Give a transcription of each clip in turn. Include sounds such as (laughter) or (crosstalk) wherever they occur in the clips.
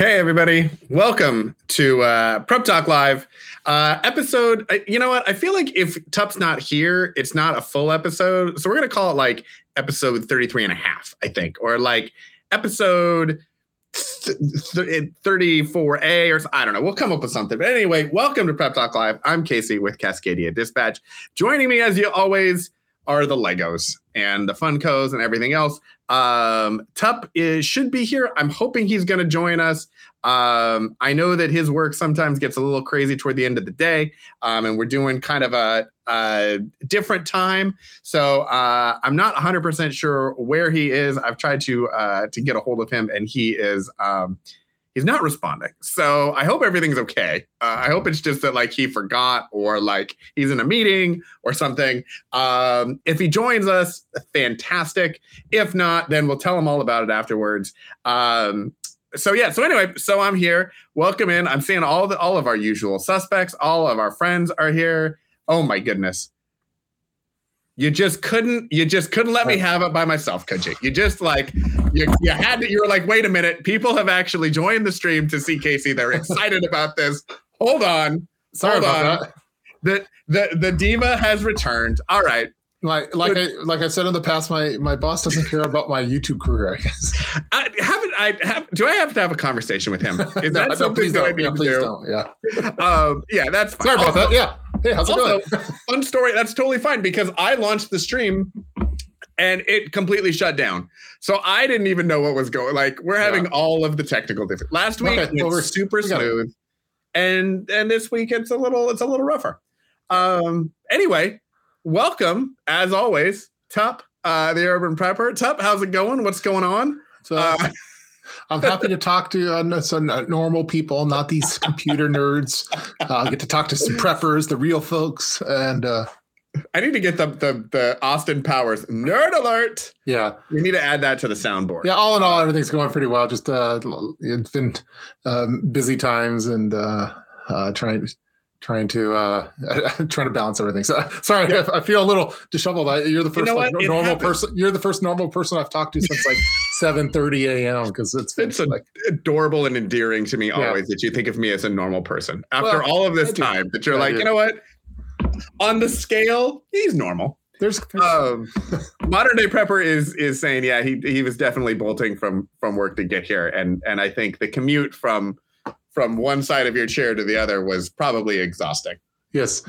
Hey, everybody. Welcome to uh, Prep Talk Live. Uh, episode, you know what? I feel like if Tup's not here, it's not a full episode. So we're going to call it like episode 33 and a half, I think, or like episode th- th- 34A, or I don't know. We'll come up with something. But anyway, welcome to Prep Talk Live. I'm Casey with Cascadia Dispatch. Joining me, as you always, are the Legos and the Funkos and everything else. Um, Tup is should be here. I'm hoping he's going to join us. Um, I know that his work sometimes gets a little crazy toward the end of the day, um, and we're doing kind of a, a different time. So uh, I'm not 100 percent sure where he is. I've tried to uh, to get a hold of him, and he is um, he's not responding. So I hope everything's okay. Uh, I hope it's just that like he forgot or like he's in a meeting or something. Um, if he joins us, fantastic. If not, then we'll tell him all about it afterwards. Um, so yeah, so anyway, so I'm here. Welcome in. I'm seeing all the all of our usual suspects. All of our friends are here. Oh my goodness. You just couldn't. You just couldn't let me have it by myself, could you? You just like you, you had to. You were like, wait a minute. People have actually joined the stream to see Casey. They're excited about this. Hold on. Sorry Hold about on. that. The the the diva has returned. All right. Like like I like I said in the past, my my boss doesn't care about my YouTube career. I guess. (laughs) I haven't. I have. Do I have to have a conversation with him? (laughs) Is No, that no, something please that don't. to please do? don't. Yeah. (laughs) Um, yeah, that's Sorry about that. Yeah. Hey, how's it Also, going? fun story. That's totally fine because I launched the stream and it completely shut down. So I didn't even know what was going. Like we're having Yeah. all of the technical different. Last week Okay, well, we're- super got it. smooth, and and this week it's a little it's a little rougher. Um. Anyway, welcome as always, Tup, uh, the Urban Prepper. Tup, how's it going? What's going on? So Uh, (laughs) I'm happy to talk to uh, some uh, normal people, not these computer nerds. Uh, I get to talk to some preppers, the real folks, and uh, I need to get the the the Austin Powers nerd alert. yeah, We need to add that to the soundboard. yeah. All in all, everything's going pretty well. Just uh, it's been um, busy times and uh, uh, trying trying to uh, (laughs) trying to balance everything. So (laughs) sorry, I, I feel a little disheveled. I, you're the first know like, normal happens. person. You're the first normal person I've talked to (laughs) since like 7:30 a.m. because it's It's like adorable and endearing to me Yeah. always that you think of me as a normal person after Well, all of this time that you're I like do. you know what on the scale he's normal there's um modern day prepper is is saying yeah he he was definitely bolting from from work to get here and and i think the commute from from one side of your chair to the other was probably exhausting Yes.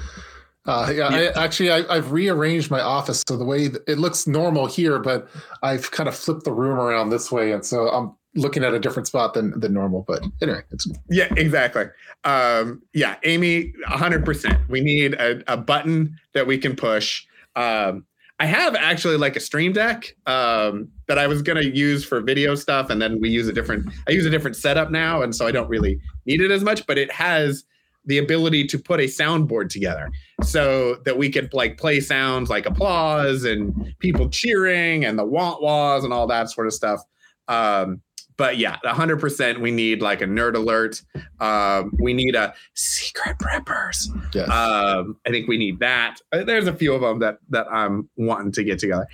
Uh, yeah, I, actually, I, I've rearranged my office so the way it looks normal here, but I've kind of flipped the room around this way, and so I'm looking at a different spot than than normal. But anyway, it's yeah exactly um yeah amy 100% we need a, a button that we can push um i have actually like a stream deck um that i was to use for video stuff and then we use a different i use a different setup now and so i don't really need it as much but it has the ability to put a soundboard together so that we could like play sounds like applause and people cheering and the want wahs and all that sort of stuff. Um but yeah 100% we need like a nerd alert um, we need a secret preppers. yes. Um, I think we need that. Uh, There's a few of them that that I'm wanting to get together.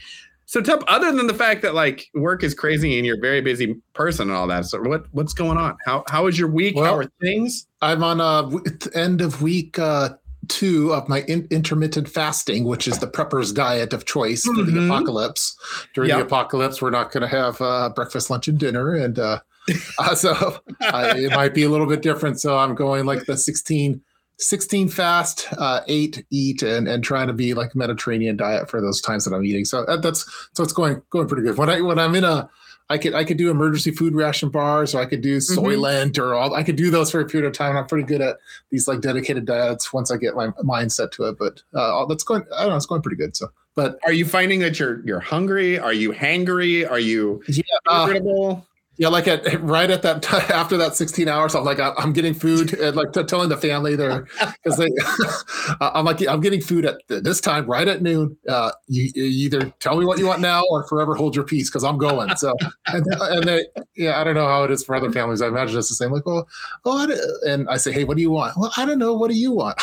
So, Tup, other than the fact that like work is crazy and you're a very busy person and all that, so what what's going on? How how is your week? how are things? I'm on uh w- end of week uh, two of my in- intermittent fasting, which is the prepper's diet of choice for the Mhm. apocalypse. During the apocalypse, we're not going to have uh, breakfast, lunch, and dinner, and uh, (laughs) uh, so uh, it might be a little bit different. So I'm going like the 16, 16 fast, uh, eight eat, and and trying to be like a Mediterranean diet for those times that I'm eating. So that, that's so it's going going pretty good. When I when I'm in a I could I could do emergency food ration bars, or I could do Soylent, or all I could do those for a period of time. I'm pretty good at these like dedicated diets once I get my mindset to it. But uh, that's going. I don't know. It's going pretty good. So, but Are you finding that you're you're hungry? Are you hangry? Are you yeah, uh, irritable? Yeah, like at (laughs) right at that time after that 16 hours, I'm like, I'm getting food and like t- telling the family there because (laughs) they, (laughs) I'm like, I'm getting food at this time right at noon. Uh, you, you either tell me what you want now or forever hold your peace because I'm going. So, and, and they, yeah, I don't know how it is for other families. I imagine it's the same. Like, well, oh, I and I say, hey, what do you want? Well, I don't know. What do you want?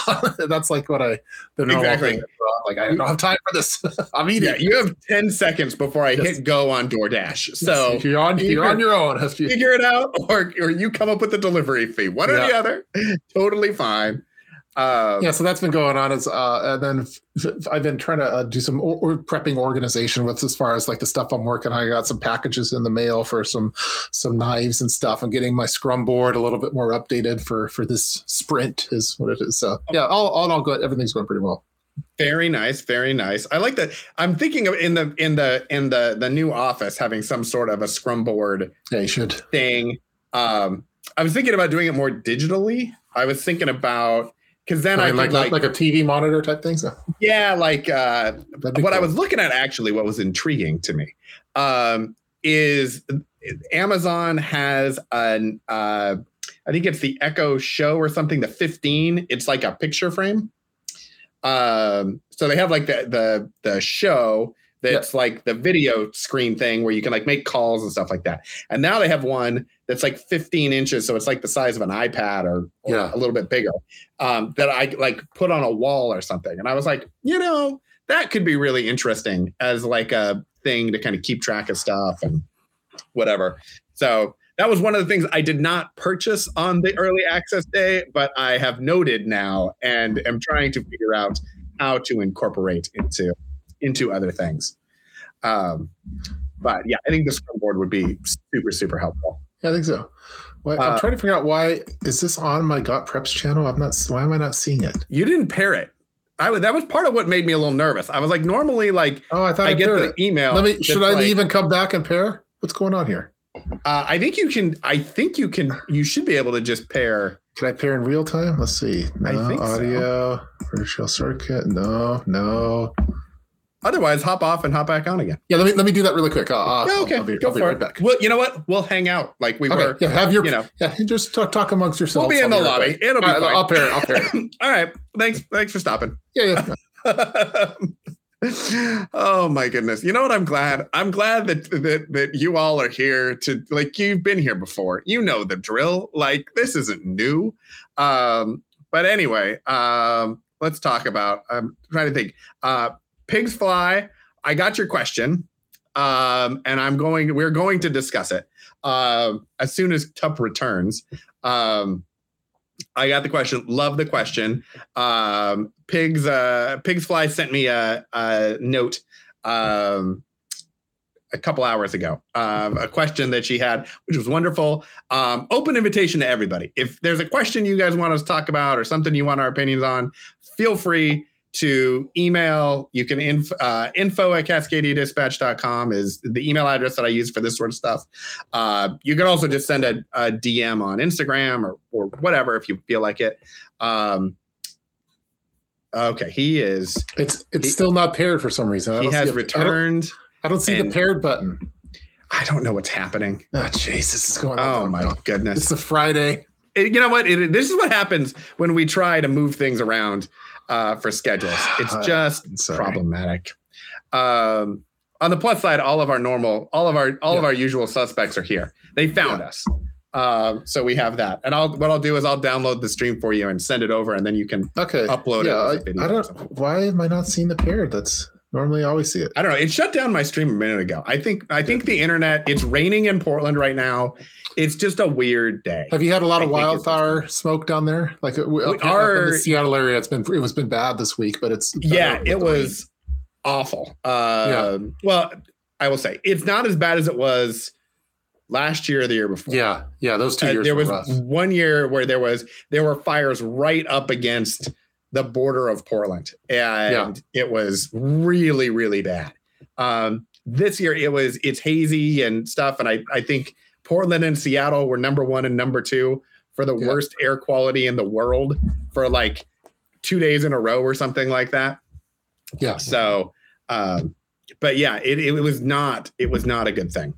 That's like what I the normal Exactly. thing. Like, I don't have time for this. (laughs) I'm eating. Yeah, you have 10 seconds before I Yes. hit go on DoorDash. So you're on, you're on your own. Figure it out (laughs) or, or you come up with the delivery fee. One or the other. Totally fine. Um, yeah, so that's been going on. As uh, and then I've been trying to uh, do some or, or prepping organization with as far as like the stuff I'm working. on. I got some packages in the mail for some some knives and stuff. I'm getting my Scrum board a little bit more updated for for this sprint is what it is. So yeah, all all all good. Everything's going pretty well. Very nice, very nice. I like that. I'm thinking of in the in the in the the new office having some sort of a scrum board you should. thing. Um, I was thinking about doing it more digitally. I was thinking about because then I, I mean, like, like like, like a TV monitor type thing. So yeah, like uh, what I was looking at actually, what was intriguing to me, um, is Amazon has an uh, I think it's the Echo Show or something, the 15. It's like a picture frame. Um, so they have like the the the show that's like the video screen thing where you can like make calls and stuff like that. And now they have one that's like 15 inches, so it's like the size of an iPad or, or Yeah. a little bit bigger. Um, that I like put on a wall or something. And I was like, you know, that could be really interesting as like a thing to kind of keep track of stuff and whatever. So that was one of the things I did not purchase on the early access day, but I have noted now and am trying to figure out how to incorporate into into other things. Um, but yeah, I think the Scrum board would be super super helpful. Yeah, I think so. Uh, I'm trying to figure out why is this on my Got Preps channel? I'm not. Why am I not seeing it? You didn't pair it. I would, that was part of what made me a little nervous. I was like, normally, like Oh, I thought I, I, get the it. email. Let me. Should I like, even come back and pair? What's going on here? Uh, I think you can. I think you can. You should be able to just pair. Can I pair in real time? Let's see. I No think so. audio. Virtual circuit. No, no. Otherwise, hop off and hop back on again. Yeah, let me let me do that really quick. Uh, uh, Yeah, okay, I'll be, go I'll be for right it. back. Well, you know what? We'll hang out like we Okay, were. yeah, have your You know, yeah, just talk, talk amongst yourselves. we'll be in the I'll right lobby. It'll be All right, fine. I'll pair it. I'll pair it. (laughs) All right. Thanks. Thanks for stopping. Yeah, yeah. (laughs) oh my goodness. You know what? I'm glad. I'm glad that that that you all are here to like you've been here before. You know the drill. Like this isn't new. Um, but anyway, um, let's talk about I'm trying to think. Uh pigs fly. I got your question. Um, and I'm going, we're going to discuss it. Um, as soon as Tup returns. Um I got the question. Love the question. Um, Pigs uh, Pigs Fly sent me a, a note um, a couple hours ago. Um, a question that she had, which was wonderful. Um, open invitation to everybody. If there's a question you guys want us to talk about or something you want our opinions on, feel free to email. You can inf- uh, info at cascadiadispatch.com is the email address that I use for this sort of stuff. Uh, you can also just send a, a DM on Instagram or, or whatever if you feel like it. Um, okay, he is. It's it's He- still not paired for some reason. I He has returned. I don't, I don't see and- the paired button. I don't know what's happening. Oh, jeez, this is going Oh on. my goodness! It's a Friday. It- you know what? It, this is what happens when we try to move things around uh, for schedules. It's (sighs) just I'm problematic. Um, on the plus side, all of our normal, all of our, all of our usual suspects are here. They found Yeah. us, um, so we have that. And I'll, what I'll do is I'll download the stream for you and send it over, and then you can Okay. upload yeah, it. I, I don't. Why am I not seeing the paired? That's normally always see it. I don't know. It shut down my stream a minute ago. I think, I think the internet. It's raining in Portland right now. It's just a weird day. Have you had a lot of wildfire smoke down there? Like uh, up, up in our- the Seattle area, it's been it was been bad this week, but it's yeah it the rain. was awful um well i will say it's not as bad as it was last year or the year before Yeah, yeah, those two Uh, years there were was rough. one year where there was there were fires right up against the border of portland and it was really really bad um this year it was it's hazy and stuff and i i think portland and seattle were number one and number two for the Yeah. worst air quality in the world for like two days in a row or something like that Yeah, so, um, but yeah, it, it was not it was not a good thing.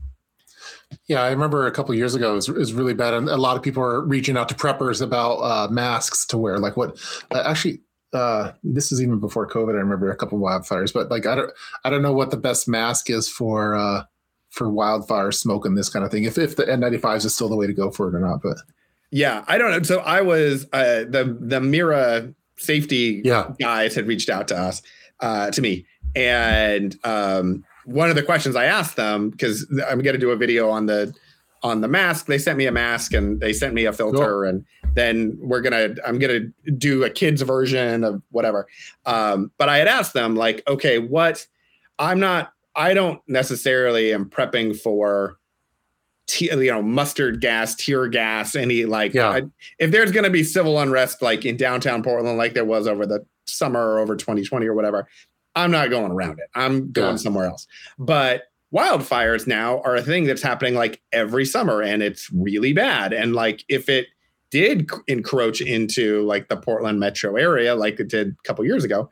Yeah, I remember a couple years ago it was, it was, really bad, and a lot of people are reaching out to preppers about uh, masks to wear. Like what? Uh, actually, uh, this is even before COVID. I remember a couple wildfires, but like I don't, I don't know what the best mask is for uh, for wildfire smoke and this kind of thing. If if the N95s is still the way to go for it or not, but yeah, I don't know. So I was uh, the the Mira safety yeah. guys had reached out to us uh, to me, and um, one of the questions I asked them because I'm going to do a video on the on the mask. They sent me a mask and they sent me a filter, cool. and then we're gonna I'm gonna do a kids version of whatever. Um, but I had asked them like, okay, what? I'm not. I don't necessarily am prepping for you know mustard gas tear gas any like yeah. I, if there's to be civil unrest like in downtown portland like there was over the summer or over 2020 or whatever i'm not going around it i'm going yeah. somewhere else but wildfires now are a thing that's happening like every summer and it's really bad and like if it did encroach into like the portland metro area like it did a couple years ago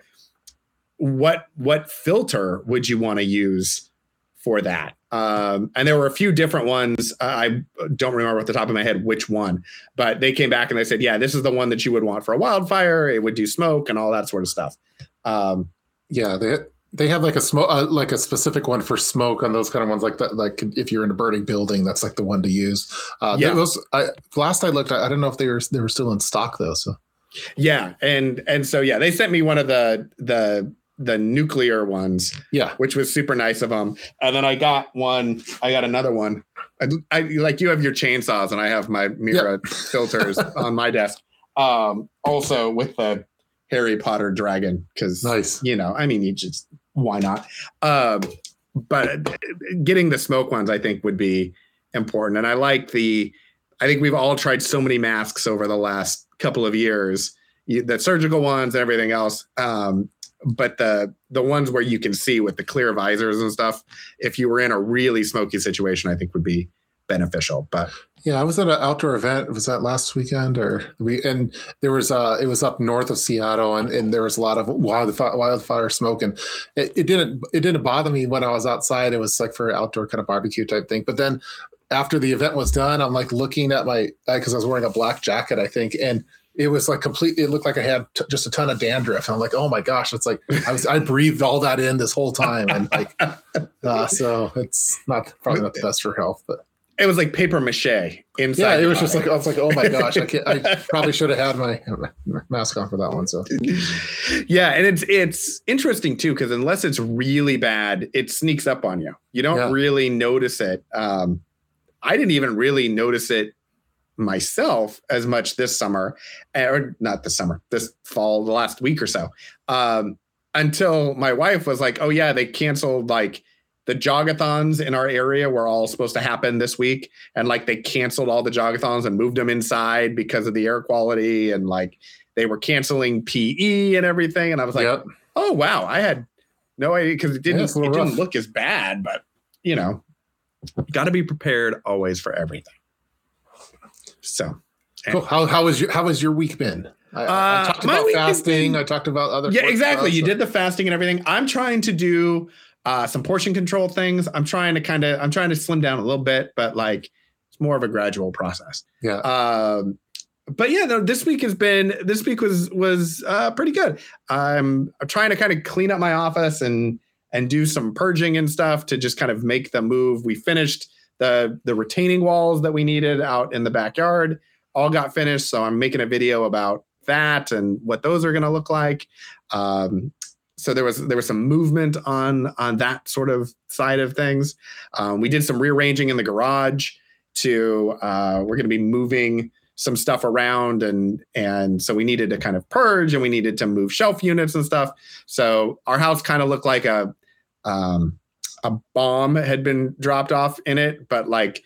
what what filter would you want to use for that um, and there were a few different ones. I don't remember off the top of my head which one, but they came back and they said, yeah, this is the one that you would want for a wildfire. It would do smoke and all that sort of stuff. Um, yeah, they they have like a smoke, uh, like a specific one for smoke on those kind of ones, like that. Like if you're in a burning building, that's like the one to use. Uh, yeah. Those, I, last I looked, I, I don't know if they were they were still in stock though. So yeah, and and so yeah, they sent me one of the the the nuclear ones. Yeah, which was super nice of them. And then I got one. I got another one. I, I like you have your chainsaws, and I have my Mira yep. (laughs) filters on my desk. Um, also with the Harry Potter dragon because nice. You know, I mean, you just why not? Um, but getting the smoke ones, I think, would be important. And I like the. I think we've all tried so many masks over the last couple of years the surgical ones and everything else. Um, but the the ones where you can see with the clear visors and stuff, if you were in a really smoky situation, I think would be beneficial. But yeah, I was at an outdoor event. Was that last weekend or we? And there was uh, it was up north of Seattle, and, and there was a lot of wildfire, wildfire smoke, and it, it didn't it didn't bother me when I was outside. It was like for outdoor kind of barbecue type thing. But then after the event was done, I'm like looking at my because I was wearing a black jacket, I think, and it was like completely it looked like i had t- just a ton of dandruff and i'm like oh my gosh it's like i was i breathed all that in this whole time and like (laughs) uh, so it's not probably not the best for health but it was like paper mache inside yeah it was just like i was like oh my gosh i can't i (laughs) probably should have had my mask on for that one so yeah and it's it's interesting too because unless it's really bad it sneaks up on you you don't yeah. really notice it um i didn't even really notice it myself as much this summer, eh, or not this summer, this fall, the last week or so, um, until my wife was like, "Oh yeah, they canceled like." The jogathons in our area were all supposed to happen this week and like they canceled all the jogathons and moved them inside because of the air quality and like they were canceling PE and everything and I was like yep. oh wow I had no idea because it didn't yeah, it didn't look as bad but you know got to be prepared always for everything so, cool. how how was your how was your week been? I, uh, I talked about fasting. Been, I talked about other. Yeah, exactly. Stuff, you so. did the fasting and everything. I'm trying to do uh, some portion control things. I'm trying to kind of I'm trying to slim down a little bit, but like it's more of a gradual process. Yeah. Um, but yeah, no, this week has been this week was was uh, pretty good. I'm, I'm trying to kind of clean up my office and and do some purging and stuff to just kind of make the move. We finished the the retaining walls that we needed out in the backyard all got finished. So I'm making a video about that and what those are going to look like. Um, so there was there was some movement on on that sort of side of things. Um, we did some rearranging in the garage. To uh, we're going to be moving some stuff around and and so we needed to kind of purge and we needed to move shelf units and stuff. So our house kind of looked like a um, a bomb had been dropped off in it, but like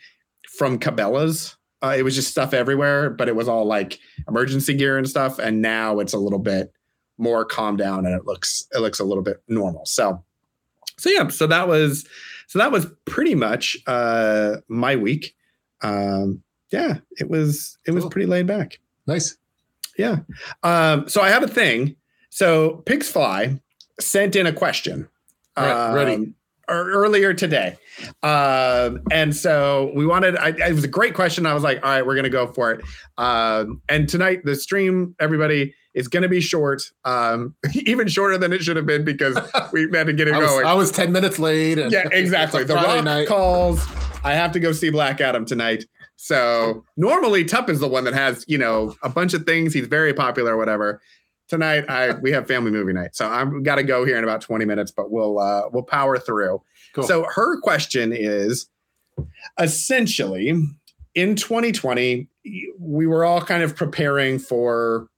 from Cabela's. Uh, it was just stuff everywhere, but it was all like emergency gear and stuff. And now it's a little bit more calmed down and it looks it looks a little bit normal. So so yeah, so that was so that was pretty much uh my week. Um yeah, it was it was pretty laid back. Nice. Yeah. Um so I have a thing. So Pigsfly sent in a question. Right, ready. Um, earlier today. Um, and so we wanted, I, it was a great question. I was like, all right, we're going to go for it. Um, and tonight, the stream, everybody, is going to be short, um, (laughs) even shorter than it should have been because (laughs) we had to get it I was, going. I was 10 minutes late. And yeah, (laughs) exactly. The Friday rock night. calls. I have to go see Black Adam tonight. So normally Tup is the one that has, you know, a bunch of things. He's very popular or whatever. Tonight I we have family movie night. So I'm got to go here in about 20 minutes, but we'll uh we'll power through. Cool. So her question is essentially in 2020 we were all kind of preparing for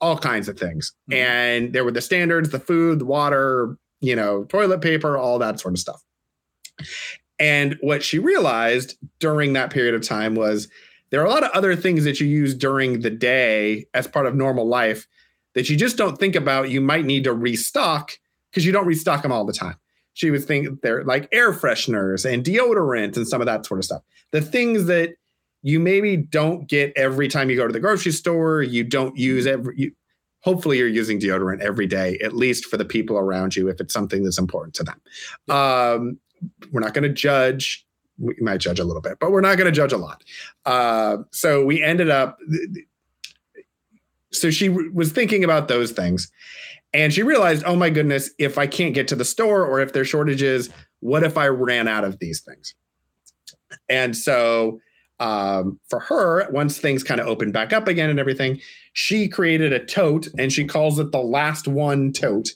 all kinds of things. Mhm. And there were the standards, the food, the water, you know, toilet paper, all that sort of stuff. And what she realized during that period of time was there are a lot of other things that you use during the day as part of normal life that you just don't think about. You might need to restock because you don't restock them all the time. She was thinking they're like air fresheners and deodorant and some of that sort of stuff. The things that you maybe don't get every time you go to the grocery store. You don't use every. You, hopefully, you're using deodorant every day, at least for the people around you, if it's something that's important to them. Um, we're not going to judge. We might judge a little bit, but we're not going to judge a lot. Uh, so we ended up. So she was thinking about those things, and she realized, oh my goodness, if I can't get to the store or if there's shortages, what if I ran out of these things? And so um, for her, once things kind of opened back up again and everything, she created a tote and she calls it the last one tote.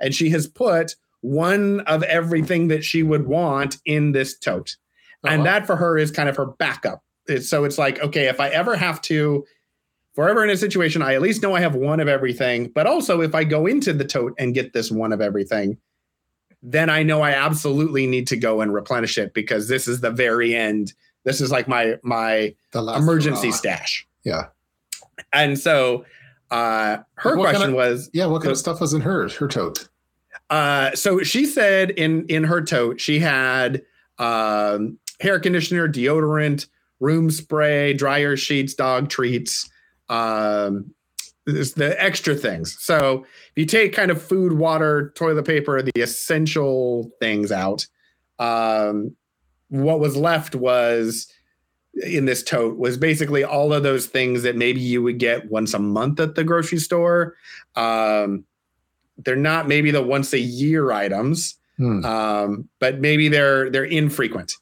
And she has put one of everything that she would want in this tote. Uh-huh. And that for her is kind of her backup. It's, so it's like, okay, if I ever have to, forever in a situation, I at least know I have one of everything. But also, if I go into the tote and get this one of everything, then I know I absolutely need to go and replenish it because this is the very end. This is like my my The emergency hurrah. stash. Yeah. And so uh her What kind question of- was Yeah. What kind of stuff was in hers? Her tote. uh so she said in in her tote she had um hair conditioner, deodorant, room spray, dryer sheets, dog treats, um the extra things. So if you take kind of food, water, toilet paper, the essential things out, um what was left was in this tote was basically all of those things that maybe you would get once a month at the grocery store. Um, they're not maybe the once a year items, Hmm. um, but maybe they're they're infrequent,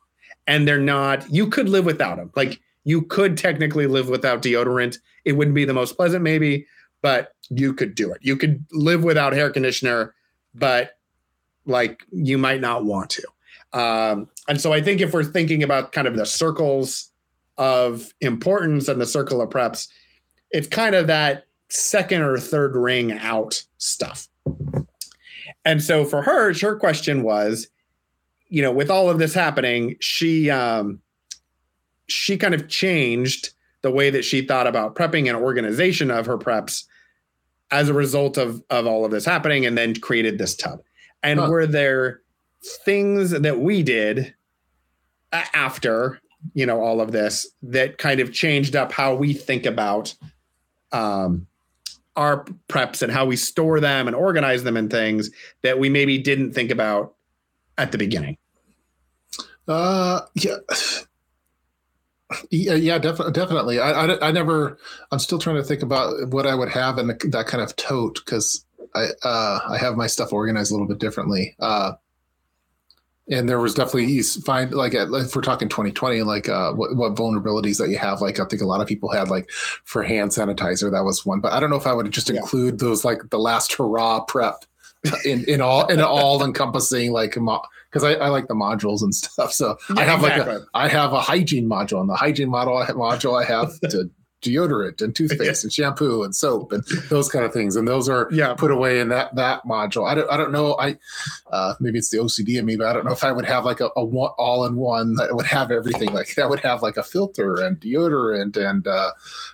and they're not. You could live without them. Like you could technically live without deodorant. It wouldn't be the most pleasant, maybe, but you could do it. You could live without hair conditioner, but like you might not want to. Um, and so I think if we're thinking about kind of the circles of importance and the circle of preps, it's kind of that second or third ring out stuff. And so for her, her question was, you know, with all of this happening, she um she kind of changed the way that she thought about prepping and organization of her preps as a result of of all of this happening and then created this tub. And Huh. were there things that we did after you know all of this that kind of changed up how we think about um our preps and how we store them and organize them and things that we maybe didn't think about at the beginning. Uh, yeah. Yeah, yeah, definitely, definitely. I, I, I never. I'm still trying to think about what I would have in that kind of tote because I, uh, I have my stuff organized a little bit differently. Uh, and there was definitely you find like at, if we're talking 2020, like uh, what, what vulnerabilities that you have. Like I think a lot of people had like for hand sanitizer, that was one. But I don't know if I would just Yeah. include those like the last hurrah prep in in all in all encompassing like because I, I like the modules and stuff. So I have like a Exactly. I have a hygiene module. and the hygiene model module, I have to deodorant and toothpaste (laughs) and shampoo and soap and those kind of things. And those are yeah. put away in that that module. I don't I don't know. I uh, maybe it's the OCD in me, but I don't know if I would have like a, a one, all in one that would have everything. Like that would have like a filter and deodorant and uh,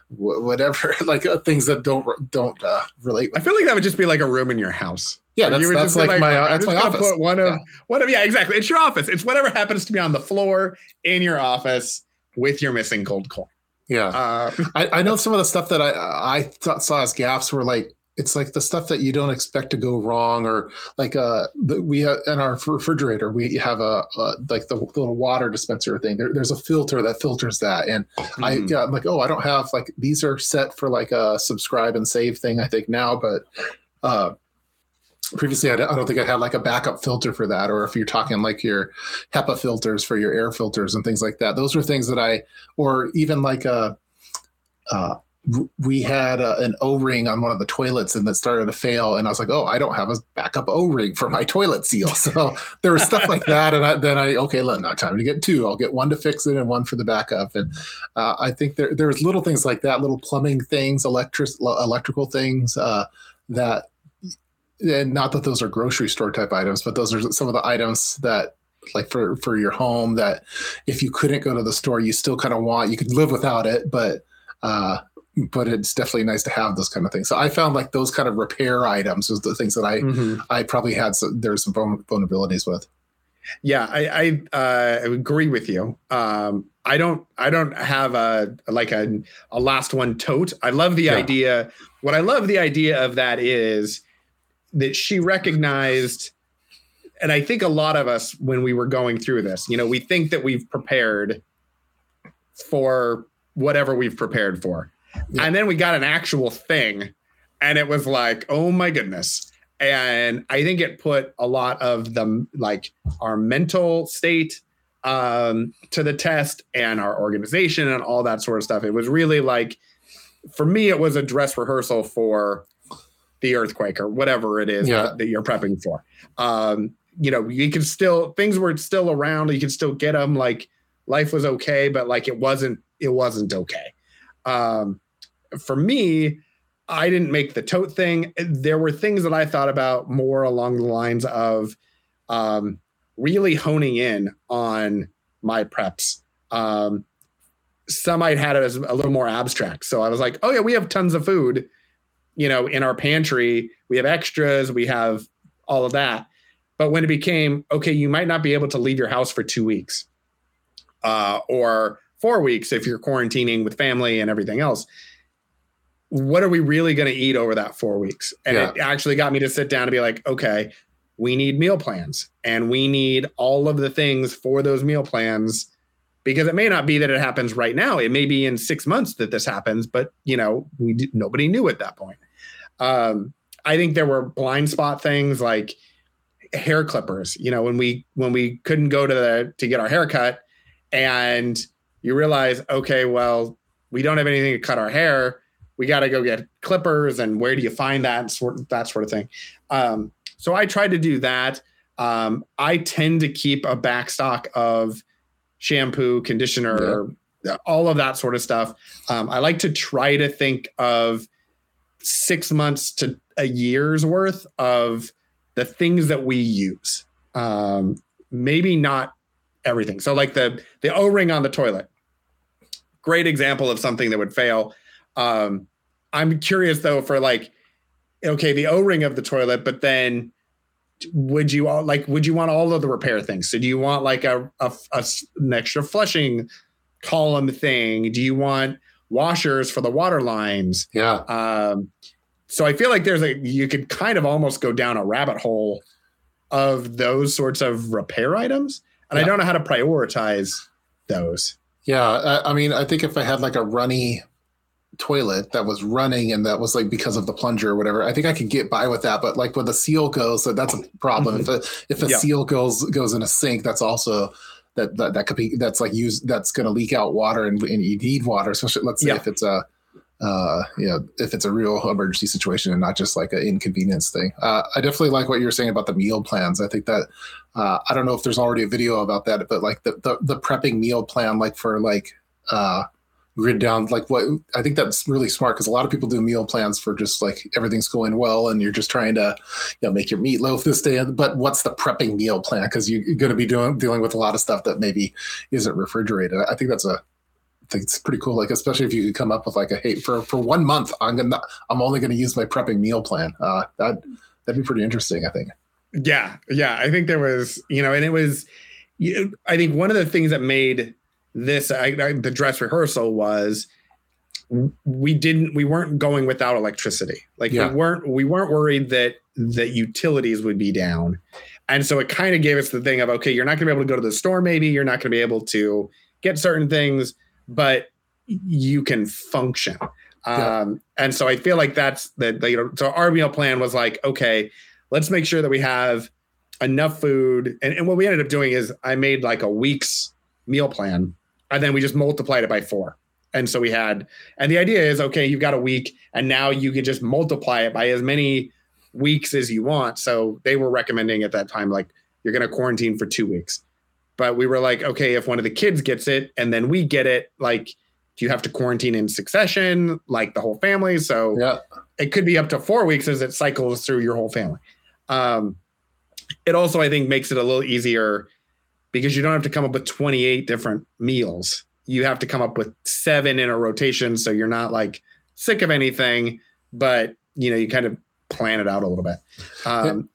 wh- whatever (laughs) like uh, things that don't don't uh, relate. I feel like that would just be like a room in your house. Yeah, that's, you that's just be like, my I'm that's my office. Put one of Yeah. one of yeah, exactly. It's your office. It's whatever happens to be on the floor in your office with your missing cold coin. Yeah. Uh, I, I know some of the stuff that I I thought, saw as gaps were like it's like the stuff that you don't expect to go wrong or like uh the, we have in our refrigerator we have a, a like the little water dispenser thing there, there's a filter that filters that and mm-hmm. i yeah, i'm like oh i don't have like these are set for like a subscribe and save thing i think now but uh previously I don't think I had like a backup filter for that, or if you're talking like your HEPA filters for your air filters and things like that. Those were things that I, or even like a, uh, we had a, an O-ring on one of the toilets and that started to fail, and I was like, "Oh, I don't have a backup O-ring for my toilet seal." So (laughs) there was stuff like that, and I, then I okay, look, now time to get two. I'll get one to fix it and one for the backup. And uh, I think there there's little things like that, little plumbing things, electric electrical things uh, that and not that those are grocery store type items, but those are some of the items that like for for your home that if you couldn't go to the store, you still kind of want. You could live without it, but uh, but it's definitely nice to have those kind of things. So I found like those kind of repair items was the things that I mm-hmm. I probably had some, there's some vulnerabilities with. Yeah, I, I uh, agree with you. Um, I don't I don't have a like a, a last one tote. I love the yeah. idea. What I love the idea of that is that she recognized and I think a lot of us when we were going through this, you know, we think that we've prepared for whatever we've prepared for. Yeah. And then we got an actual thing and it was like, "Oh my goodness." And I think it put a lot of the like our mental state um to the test and our organization and all that sort of stuff. It was really like for me it was a dress rehearsal for the earthquake or whatever it is yeah. that, that, you're prepping for. Um, you know, you can still things were still around. You can still get them. Like life was okay, but like it wasn't. It wasn't okay. Um, for me, I didn't make the tote thing. There were things that I thought about more along the lines of um, really honing in on my preps. Um, some I'd had it as a little more abstract. So I was like, oh yeah, we have tons of food you know, in our pantry, we have extras, we have all of that. But when it became, okay, you might not be able to leave your house for two weeks uh, or four weeks if you're quarantining with family and everything else. What are we really going to eat over that four weeks? And yeah. it actually got me to sit down and be like, okay, we need meal plans and we need all of the things for those meal plans because it may not be that it happens right now. It may be in six months that this happens, but you know, we nobody knew at that point. Um, I think there were blind spot things like hair clippers. You know, when we when we couldn't go to the to get our hair cut, and you realize, okay, well, we don't have anything to cut our hair. We got to go get clippers, and where do you find that sort that sort of thing? Um, so I tried to do that. Um, I tend to keep a backstock of shampoo, conditioner, yeah. all of that sort of stuff. Um, I like to try to think of six months to a year's worth of the things that we use. Um, maybe not everything. So like the the O-ring on the toilet. Great example of something that would fail. Um, I'm curious though for like, okay, the O-ring of the toilet, but then would you all like would you want all of the repair things? So do you want like a, a, a an extra flushing column thing? Do you want washers for the water lines. Yeah. Um, so I feel like there's a you could kind of almost go down a rabbit hole of those sorts of repair items, and yeah. I don't know how to prioritize those. Yeah, I, I mean, I think if I had like a runny toilet that was running and that was like because of the plunger or whatever i think i could get by with that but like when the seal goes that's a problem if a if a (laughs) yeah. seal goes goes in a sink that's also that that, that could be that's like use that's going to leak out water and, and you need water especially let's say yeah. if it's a uh you know if it's a real emergency situation and not just like an inconvenience thing uh, i definitely like what you're saying about the meal plans i think that uh, i don't know if there's already a video about that but like the the, the prepping meal plan like for like uh written down like what I think that's really smart because a lot of people do meal plans for just like everything's going well and you're just trying to you know make your meatloaf this day. But what's the prepping meal plan? Because you're going to be doing dealing with a lot of stuff that maybe isn't refrigerated. I think that's a I think it's pretty cool. Like especially if you could come up with like a hey for for one month I'm gonna I'm only going to use my prepping meal plan. Uh, that that'd be pretty interesting. I think. Yeah, yeah. I think there was you know, and it was. I think one of the things that made this I, I, the dress rehearsal was we didn't we weren't going without electricity. Like Yeah. we weren't we weren't worried that that utilities would be down. And so it kind of gave us the thing of okay you're not going to be able to go to the store maybe. You're not going to be able to get certain things but you can function. Yeah. um and so i feel like that's the, the you know so our meal plan was like okay let's make sure that we have enough food. And, and what we ended up doing is i made like a week's meal plan and then we just multiplied it by four and so we had and the idea is okay you've got a week and now you can just multiply it by as many weeks as you want so they were recommending at that time like you're going to quarantine for two weeks but we were like okay if one of the kids gets it and then we get it like do you have to quarantine in succession like the whole family so Yeah. it could be up to four weeks as it cycles through your whole family. Um, it also, I think, makes it a little easier because you don't have to come up with 28 different meals. You have to come up with seven in a rotation. So you're not like sick of anything, but you know, you kind of plan it out a little bit. Um,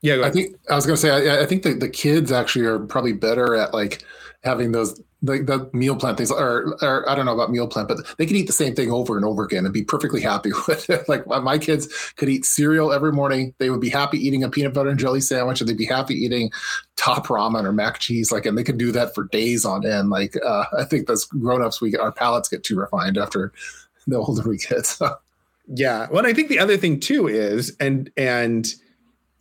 yeah, I think I was going to say I, I think that the kids actually are probably better at like having those like the meal plan things or, or I don't know about meal plan, but they could eat the same thing over and over again and be perfectly happy (laughs) with it. like my, kids could eat cereal every morning. They would be happy eating a peanut butter and jelly sandwich, and they'd be happy eating top ramen or mac cheese. Like, and they could do that for days on end. Like, uh, I think as grown ups, we our palates get too refined after the older we get. So, Yeah. Well, I think the other thing too is, and and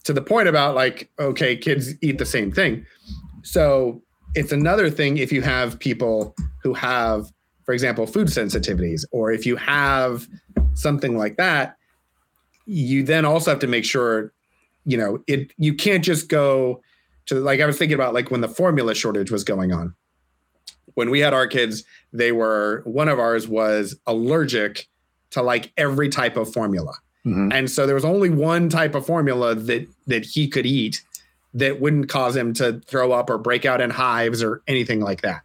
to the point about like, okay, kids eat the same thing. So it's another thing if you have people who have, for example, food sensitivities, or if you have something like that, you then also have to make sure, you know, it you can't just go to like I was thinking about like when the formula shortage was going on. When we had our kids, they were one of ours was allergic to like every type of formula. mhm. And so there was only one type of formula that that he could eat that wouldn't cause him to throw up or break out in hives or anything like that.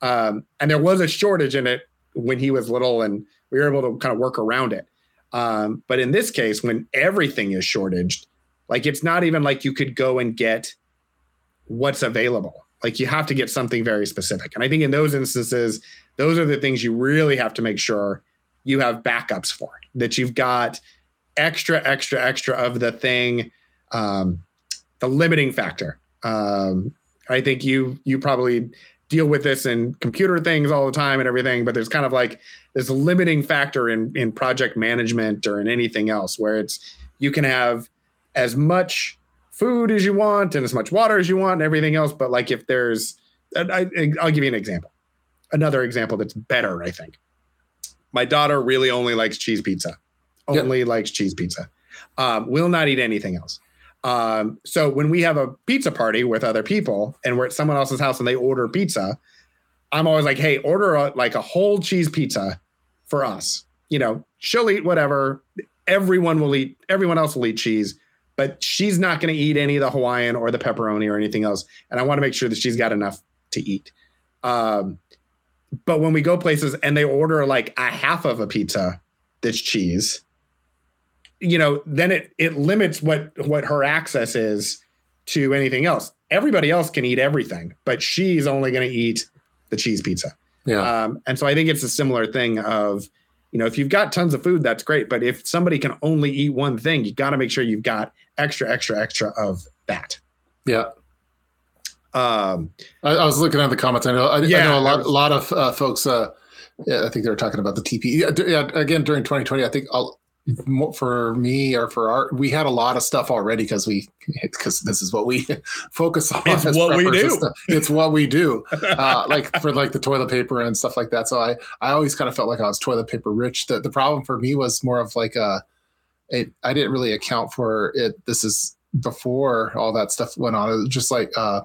Um, and there was a shortage in it when he was little, and we were able to kind of work around it. Um, but in this case, when everything is shortaged, like it's not even like you could go and get what's available. Like you have to get something very specific. And I think in those instances, those are the things you really have to make sure you have backups for that you've got extra, extra, extra of the thing. Um, the limiting factor. Um, I think you you probably deal with this in computer things all the time and everything, but there's kind of like this limiting factor in in project management or in anything else where it's you can have as much food as you want and as much water as you want and everything else, but like if there's I, I'll give you an example. Another example that's better, I think. My daughter really only likes cheese pizza. Yep. Only likes cheese pizza. Um, will not eat anything else. Um, so when we have a pizza party with other people and we're at someone else's house and they order pizza, I'm always like, hey, order a, like a whole cheese pizza for us. You know, she'll eat whatever. Everyone will eat, everyone else will eat cheese, but she's not going to eat any of the Hawaiian or the pepperoni or anything else. And I want to make sure that she's got enough to eat. Um, but when we go places and they order like a half of a pizza that's cheese, you know, then it it limits what what her access is to anything else. Everybody else can eat everything, but she's only going to eat the cheese pizza. yeah. Um, and so I think it's a similar thing of, you know, if you've got tons of food, that's great. But if somebody can only eat one thing, you got to make sure you've got extra, extra, extra of that. yeah. Um, I, I was looking at the comments. I know, I, Yeah, I know a lot, was- a lot of uh, folks. Uh, yeah, I think they were talking about the TP. Yeah, d- yeah, again during 2020, I think I'll, mo- for me or for our, we had a lot of stuff already because we because this is what we (laughs) focus on. It's what we do. It's what we do. Uh, like for like the toilet paper and stuff like that. So I I always kind of felt like I was toilet paper rich. The the problem for me was more of like a, it, I didn't really account for it. This is before all that stuff went on. It was just like. uh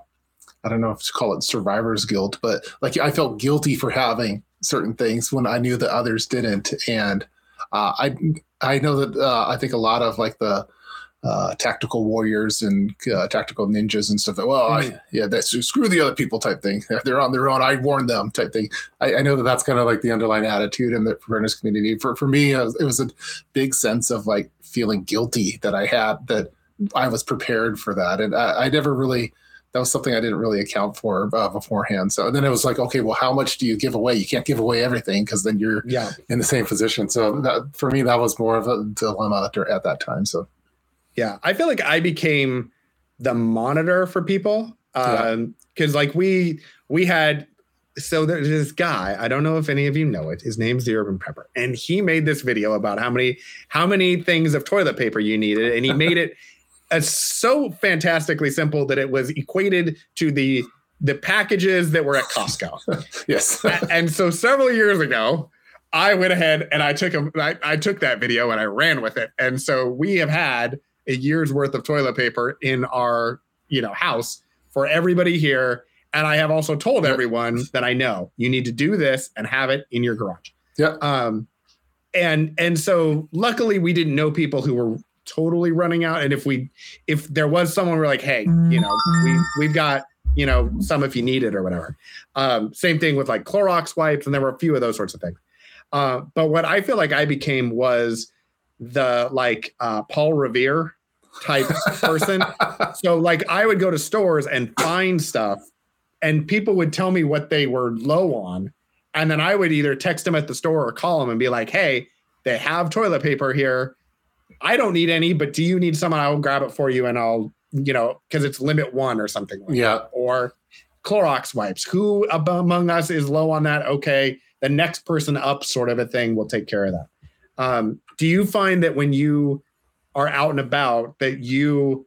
I don't know if to call it survivor's guilt, but like I felt guilty for having certain things when I knew that others didn't. And uh, I I know that uh, I think a lot of like the uh, tactical warriors and uh, tactical ninjas and stuff. That, well, I, yeah, that's screw the other people type thing. (laughs) They're on their own. I warned them type thing. I, I know that that's kind of like the underlying attitude in the awareness community. For for me, it was, it was a big sense of like feeling guilty that I had that I was prepared for that, and I, I never really that was something I didn't really account for uh, beforehand. So then it was like, okay, well, how much do you give away? You can't give away everything because then you're Yeah. in the same position. So that, for me, that was more of a dilemma at, at that time. So Yeah. I feel like I became the monitor for people. Um, because like we we had so there's this guy, I don't know if any of you know it. His name's the Urban Prepper. And he made this video about how many how many things of toilet paper you needed. And he made it (laughs) so fantastically simple that it was equated to the the packages that were at Costco. (laughs) yes, and so several years ago, I went ahead and I took a, I, I took that video and I ran with it. And so we have had a year's worth of toilet paper in our you know house for everybody here. And I have also told everyone that I know you need to do this and have it in your garage. yeah, Um, and and so luckily we didn't know people who were totally running out. And if we if there was someone we're like, hey, you know, we we've got you know some if you need it or whatever. Um, same thing with like Clorox wipes, and there were a few of those sorts of things. Uh, but what I feel like I became was the like uh, Paul Revere type person. (laughs) So like I would go to stores and find stuff, and people would tell me what they were low on, and then I would either text them at the store or call them and be like, "Hey, they have toilet paper here. I don't need any, but do you need some? I'll grab it for you, and I'll you know because it's limit one or something like yeah. that. Or Clorox wipes. Who among us is low on that? Okay, the next person up, sort of a thing, will take care of that. Um, do you find that when you are out and about, that you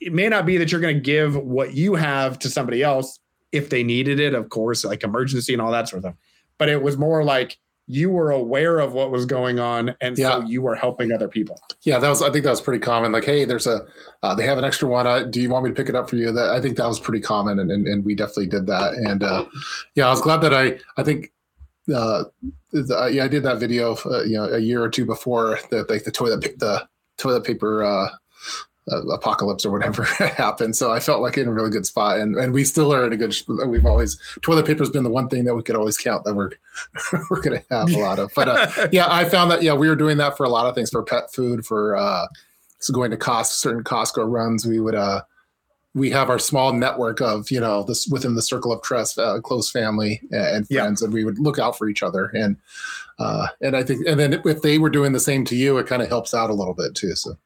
it may not be that you're going to give what you have to somebody else if they needed it, of course, like emergency and all that sort of stuff. But it was more like you were aware of what was going on, and so you were helping other people. Yeah, that was. I think that was pretty common. Like, hey, there's a, uh, they have an extra one. Uh, do you want me to pick it up for you? That I think that was pretty common, and and, and we definitely did that. And uh, yeah, I was glad that I. I think, uh, the, yeah, I did that video, uh, you know, a year or two before the like the toilet the toilet paper uh, uh, apocalypse or whatever (laughs) happened. So I felt like in a really good spot, and and we still are in a good. We've always toilet paper has been the one thing that we could always count that we're (laughs) we're going to have a lot of, but. Uh, (laughs) yeah, I found that. Yeah, we were doing that for a lot of things for pet food, for uh, so going to cost certain Costco runs. We would uh, we have our small network of you know this within the circle of trust, uh, close family and Yeah. friends, and we would look out for each other. And uh, and I think, and then if they were doing the same to you, it kind of helps out a little bit too. So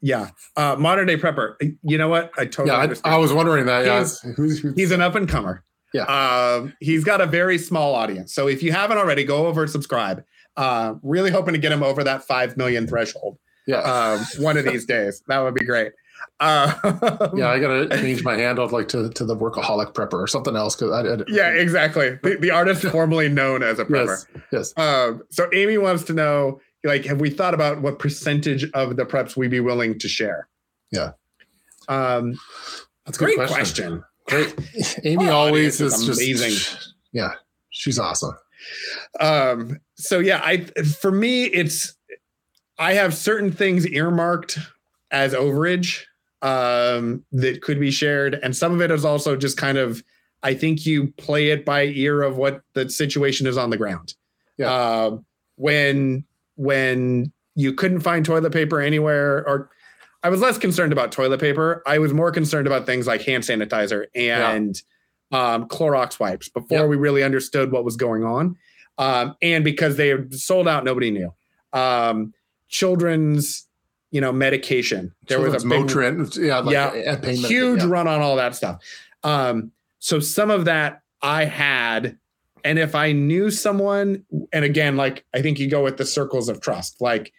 yeah, uh, modern day prepper. You know what? I totally yeah, understand. I, I was wondering that. Yeah, He's- He's an up and comer. Yeah. Um, he's got a very small audience. So if you haven't already, go over and subscribe. Uh, really hoping to get him over that 5 million threshold yeah. um, one of these (laughs) days. That would be great. Uh, yeah, I gotta change my handle like to, to the workaholic prepper or something else because I, I yeah, exactly. The, the artist (laughs) formerly known as a prepper. yes yes Um, so Amy wants to know, like, have we thought about what percentage of the preps we'd be willing to share? Yeah. Um, that's a good great question. question. Great. (laughs) Amy Our always audience is is just amazing. Yeah, she's awesome. um so yeah i for me it's i have certain things earmarked as overage um that could be shared and some of it is also just kind of i think you play it by ear of what the situation is on the ground Yeah. Um when when you couldn't find toilet paper anywhere or i was less concerned about toilet paper i was more concerned about things like hand sanitizer and um, Clorox wipes before Yep. we really understood what was going on. Um, and because they sold out, nobody knew. Um, children's, you know, medication. There was a big, Motrin, yeah, like Yeah, and payment, huge yeah. run on all that stuff. Um, so some of that I had, and if I knew someone, and again, like I think you go with the circles of trust. Like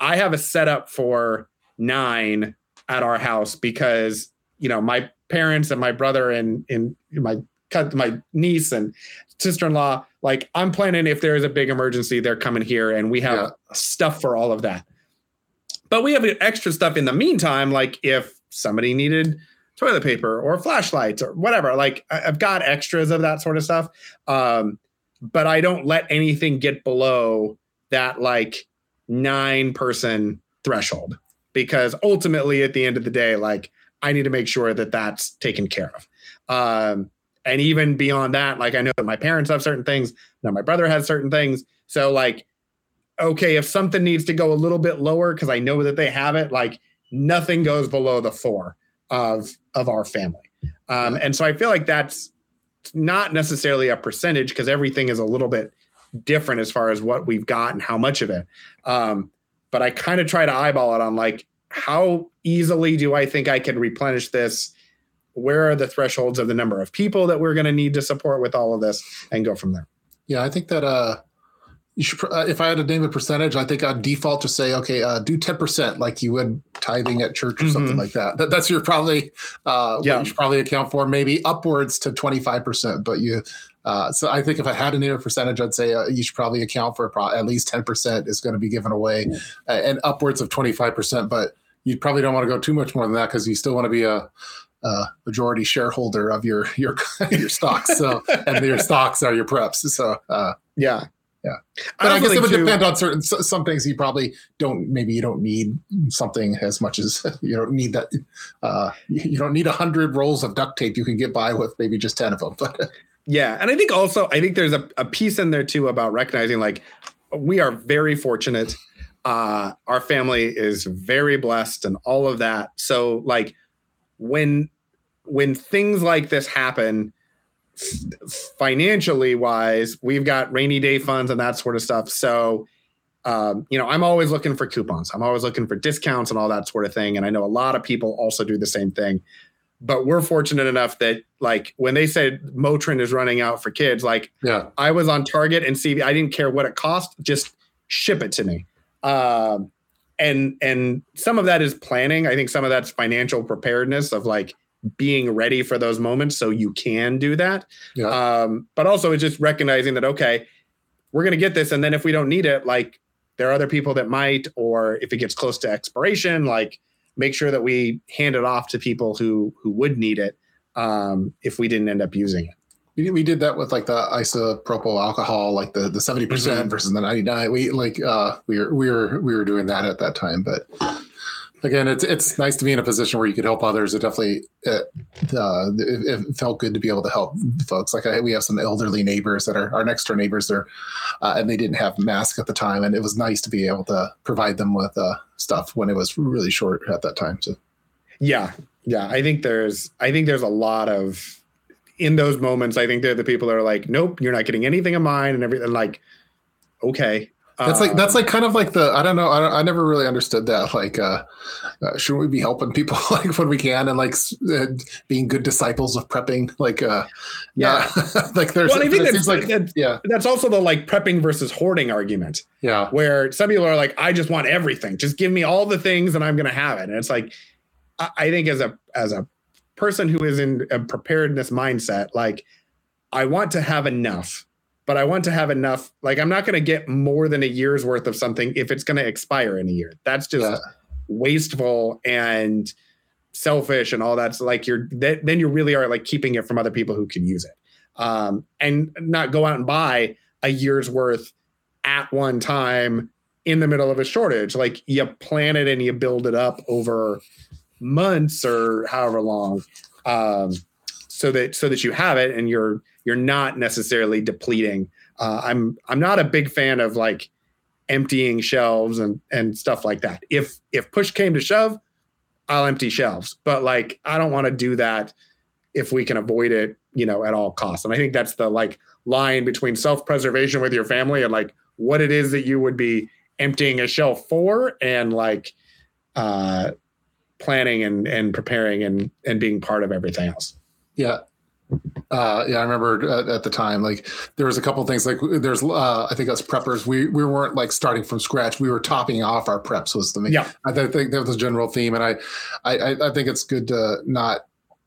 I have a setup for nine at our house because you know my parents and my brother and and my my niece and sister-in-law like i'm planning if there is a big emergency they're coming here and we have Yeah. stuff for all of that but we have extra stuff in the meantime like if somebody needed toilet paper or flashlights or whatever. Like i've got extras of that sort of stuff um but i don't let anything get below that like nine person threshold because ultimately at the end of the day like i need to make sure that that's taken care of. Um and even beyond that like i know that my parents have certain things now my brother has certain things. So like okay if something needs to go a little bit lower because i know that they have it like nothing goes below the four of of our family Um, and so I feel like that's not necessarily a percentage because everything is a little bit different as far as what we've got and how much of it. Um, but I kind of try to eyeball it on like how easily do I think I can replenish this? Where are the thresholds of the number of people that we're going to need to support with all of this and go from there? Yeah, I think that uh, you should. Uh, if I had to name a percentage, I think I'd default to say, okay, uh, do ten percent like you would tithing at church or mm-hmm. something like that. that. That's your probably uh, yeah. you should probably account for. Maybe upwards to twenty five percent, but you. Uh, so I think if I had to name a percentage, I'd say uh, you should probably account for pro- at least ten percent is going to be given away, uh, and upwards of twenty five percent. But you probably don't want to go too much more than that because you still want to be a uh, majority shareholder of your your (laughs) your stocks. So and your stocks are your preps. So uh, yeah, yeah. But I, I guess it would too, depend on certain some things you probably don't. Maybe you don't need something as much as (laughs) you don't need that. Uh, you don't need a hundred rolls of duct tape. You can get by with maybe just ten of them. But (laughs) yeah, and I think also I think there's a, a piece in there too about recognizing like we are very fortunate. Uh, our family is very blessed and all of that. So like when when things like this happen financially wise we've got rainy day funds and that sort of stuff. So um, you know i'm always looking for coupons. I'm always looking for discounts and all that sort of thing. And i know a lot of people also do the same thing. But we're fortunate enough that like when they said motrin is running out for kids like yeah. I was on target and see i didn't care what it cost just ship it to me. Um, and and some of that is planning. I think some of that's financial preparedness of like being ready for those moments so you can do that yeah. um, but also it's just recognizing that okay we're going to get this and then if we don't need it like there are other people that might or if it gets close to expiration like make sure that we hand it off to people who who would need it um, if we didn't end up using it we, we did that with like the isopropyl alcohol, like the the seventy percent mm-hmm. versus the ninety nine. We like uh we were we were we were doing that at that time, but again, it's it's nice to be in a position where you could help others. It definitely it, uh, it, it felt good to be able to help folks. Like I, we have some elderly neighbors that are our next door neighbors there, uh, and they didn't have masks at the time, and it was nice to be able to provide them with uh, stuff when it was really short at that time. So, yeah, yeah, I think there's I think there's a lot of in those moments. I think they're the people that are like, nope, you're not getting anything of mine, and everything. Like, okay, that's like that's like kind of like the I don't know I, I never really understood that like uh, uh shouldn't we be helping people (laughs) like when we can and like uh, being good disciples of prepping like uh yeah. not, (laughs) like there's well, I think that's, like that's, yeah. that's also the like prepping versus hoarding argument. Yeah. Where some people are like I just want everything. Just give me all the things and I'm gonna have it. And it's like I, I think as a as a person who is in a preparedness mindset like I want to have enough but I want to have enough. Like, I'm not going to get more than a year's worth of something if it's going to expire in a year. That's just yeah. wasteful and selfish and all that's like you're that, then you really are like keeping it from other people who can use it um and not go out and buy a year's worth at one time in the middle of a shortage like you plan it and you build it up over months or however long um so that so that you have it and you're you're not necessarily depleting. Uh, I'm I'm not a big fan of like emptying shelves and and stuff like that. If if push came to shove, I'll empty shelves, but like I don't want to do that if we can avoid it, you know, at all costs. And I think that's the like line between self-preservation with your family and like what it is that you would be emptying a shelf for and like uh planning and and preparing and and being part of everything else. Yeah, uh, yeah, I remember at, at, the time, like there was a couple things like there's, uh, I think us preppers, we, we weren't like starting from scratch. We were topping off our preps was the main, yeah. I think that was the general theme. And I, I, I think it's good to not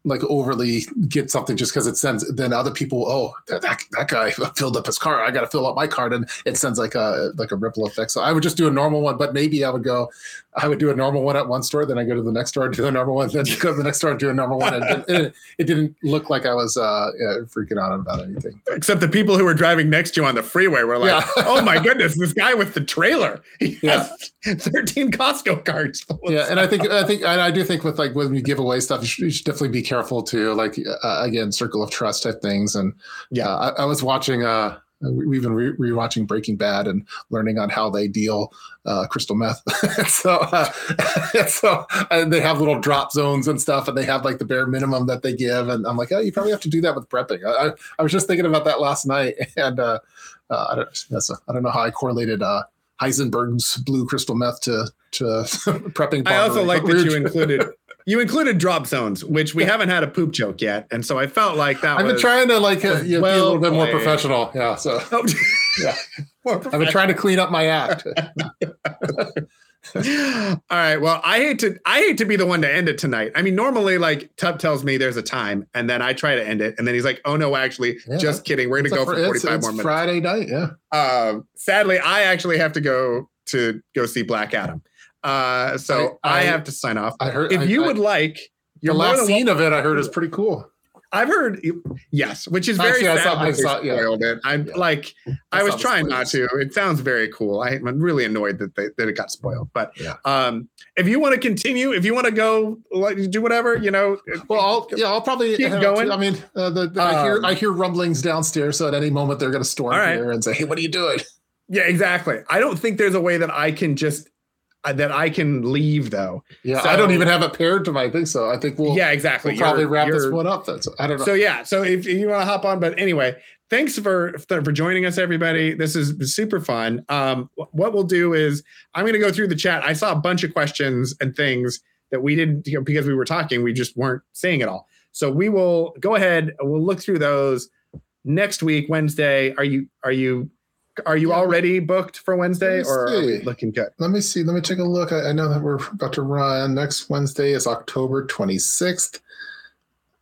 like overly get something just because it sends then other people oh that, that, that guy (laughs) filled up his car. I got to fill up my card and it sends like a like a ripple effect. So i would just do a normal one but maybe i would go i would do a normal one at one store then i go to the next store and do a normal one then (laughs) go to the next store and do a normal one and it, it, didn't look like i was uh yeah, freaking out about anything. Except the people who were driving next to you on the freeway were like yeah. oh my goodness this guy with the trailer. He yeah. 13 costco cards. Yeah and i think i think i do think with like when you give away stuff you should, you should definitely be careful careful to like uh, again circle of trust type things and yeah uh, I, I, was watching uh we've been re- rewatching Breaking Bad and learning on how they deal uh, crystal meth. (laughs) so, uh, (laughs) so and they have little drop zones and stuff, and they have like the bare minimum that they give. And I'm like, oh, you probably have to do that with prepping. I, I, I was just thinking about that last night, (laughs) and uh, uh, I don't, that's a, I don't know how I correlated uh, Heisenberg's blue crystal meth to to prepping. I also like that you included you included drop zones, which we haven't had a poop joke yet, and so I felt like that. I've been trying to like uh, you know, well be a little bit more professional. Yeah, so (laughs) oh. yeah, I've been trying to clean up my act. (laughs) All right. Well, I hate to I hate to be the one to end it tonight. I mean, normally like Tub tells me there's a time, and then I try to end it, and then he's like, "Oh no, actually, yeah. just kidding. We're gonna go for 45 it's, more minutes." Friday night, yeah. Um, sadly, I actually have to go to go see Black Adam. Uh, so I, I, I, have to sign off. I heard if I, you would like, your last scene of it, I heard is pretty cool. I've heard yes, which is very Actually, sad. I saw, I saw, spoiled yeah. it. I'm yeah. like, I, I was trying not to. It sounds very cool. I, am really annoyed that they, that it got spoiled. But yeah. um, if you want to continue, if you want to go, like, do whatever, you know. Well, I'll, yeah, I'll probably keep going. I mean, uh, the, the, um, I hear I hear rumblings downstairs, so at any moment they're going to storm right. here and say, "Hey, what are you doing?" Yeah, exactly. I don't think there's a way that I can just that I can leave though. Yeah, so, I don't even have it paired to my thing, so I think we'll yeah exactly we'll probably wrap this one up. That's I don't know. So yeah, so if, you want to hop on, but anyway, thanks for for joining us, everybody. This is super fun. Um, what we'll do is I'm going to go through the chat. I saw a bunch of questions and things that we didn't you know, because we were talking, we just weren't saying it all. So we will go ahead. We'll look through those next week, Wednesday. Are you are you are you yeah. already booked for Wednesday or are we looking good? Let me see. Let me take a look. I, I, know that we're about to run. Next Wednesday is October 26th.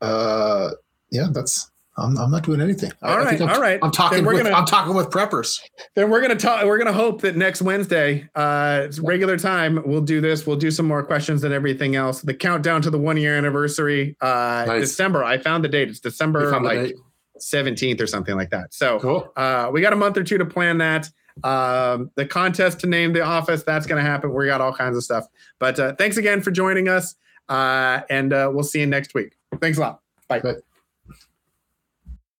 Uh, yeah, that's. I'm, I'm not doing anything. All I, right, I I'm, all right. I'm talking. With, gonna, I'm talking with preppers. Then we're gonna talk. We're gonna hope that next Wednesday, uh, regular time, we'll do this. We'll do some more questions and everything else. The countdown to the one year anniversary, uh, nice. December. I found the date. It's December like 17th or something like that. So cool. uh, we got a month or two to plan that. Um, the contest to name the office, that's going to happen. We got all kinds of stuff. But uh, thanks again for joining us. Uh, and uh, we'll see you next week. Thanks a lot. Bye. Bye.